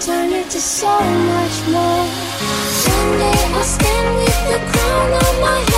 turn into so much more. Someday I'll stand with the crown on my head.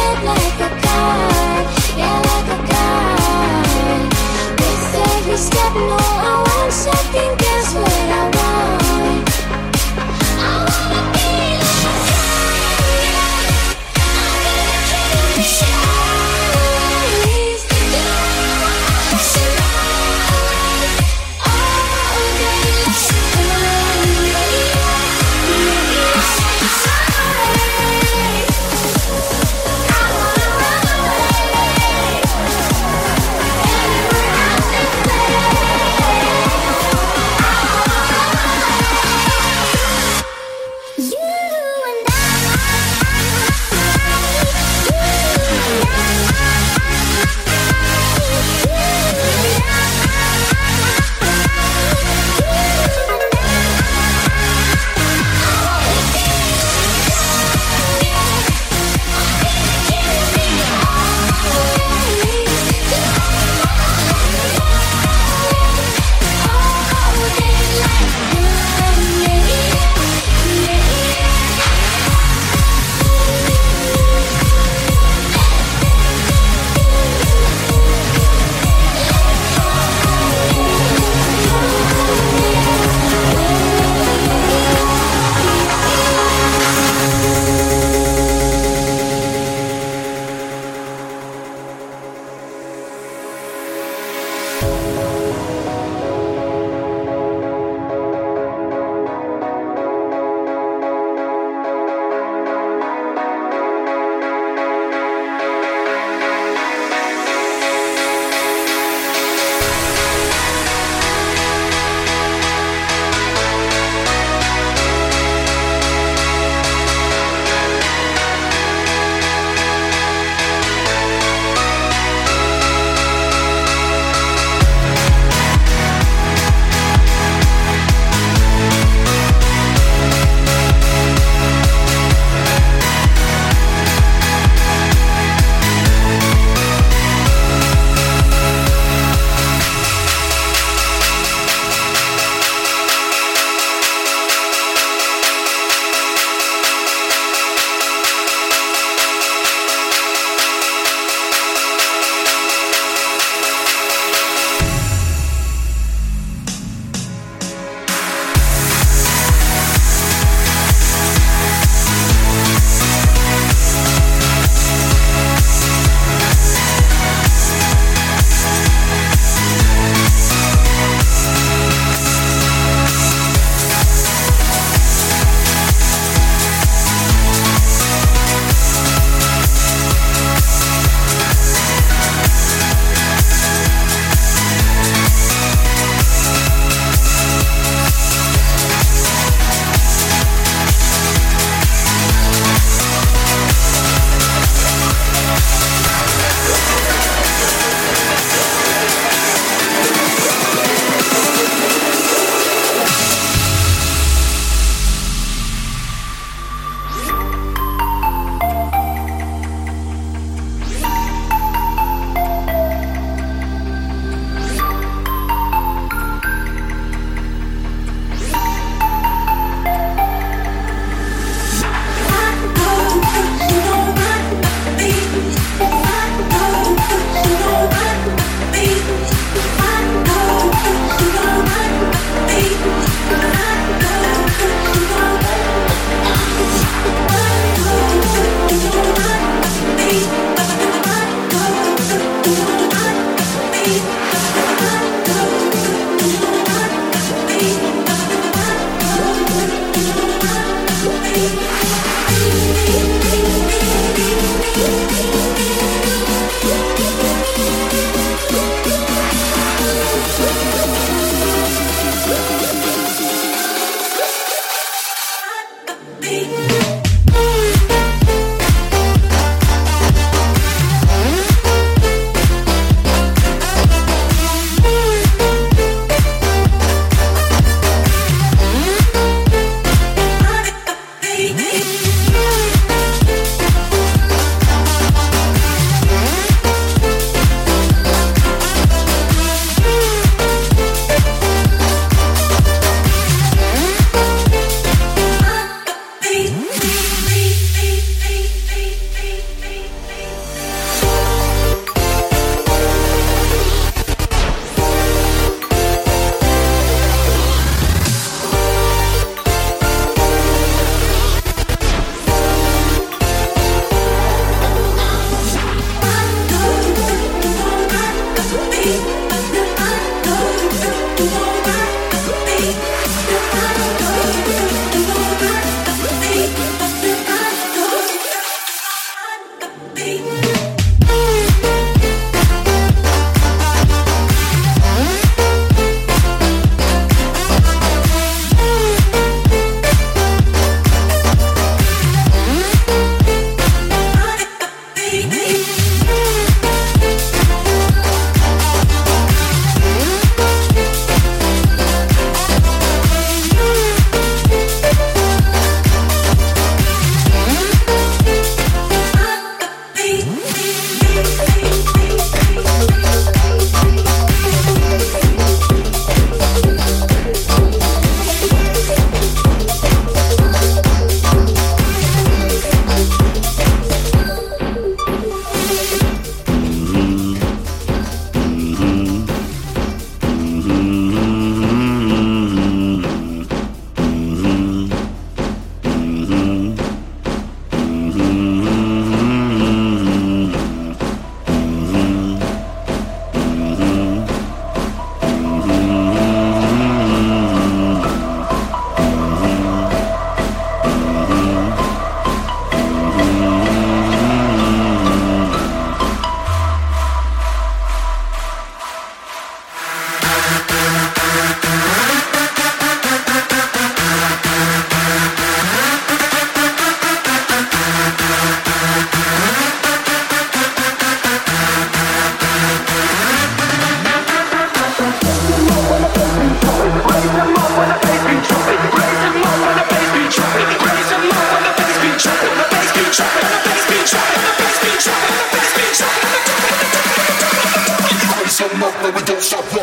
Stop rocking.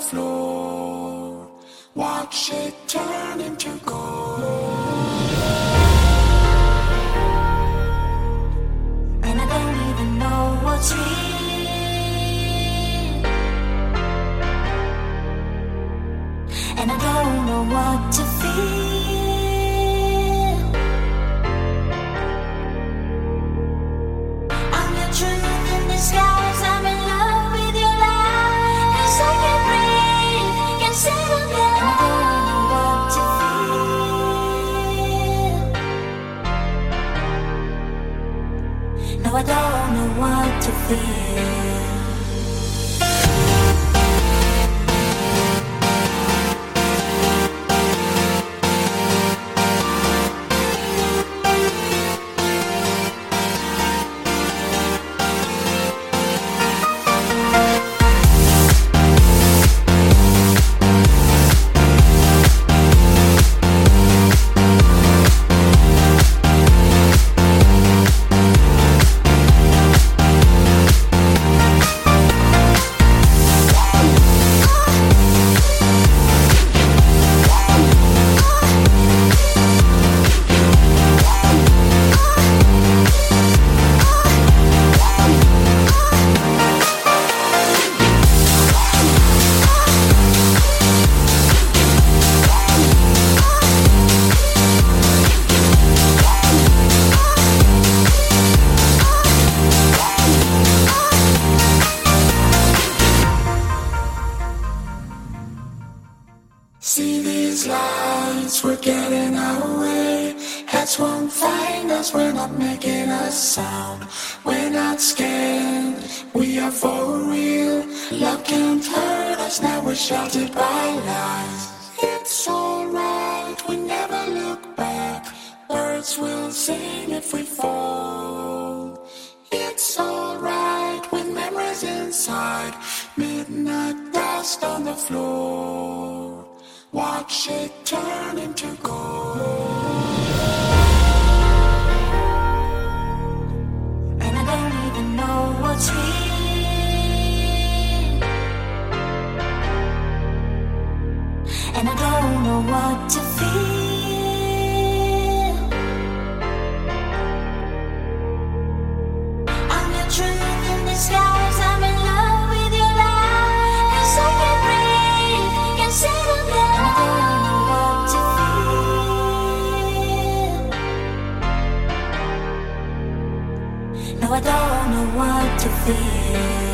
floor. Watch it turn into gold. And I don't even know what's real. And I don't know what I don't know what to feel. we're getting our way. Cats won't find us, we're not making a sound. We're not scared, we are for real. Love can't hurt us, now we're sheltered by lies. It's alright, we never look back. Birds will sing if we fall. It's alright, with memories inside. Midnight dust on the floor. Watch it turn into gold. And I don't even know what's real. And I don't know what to feel. Don't know what to feel.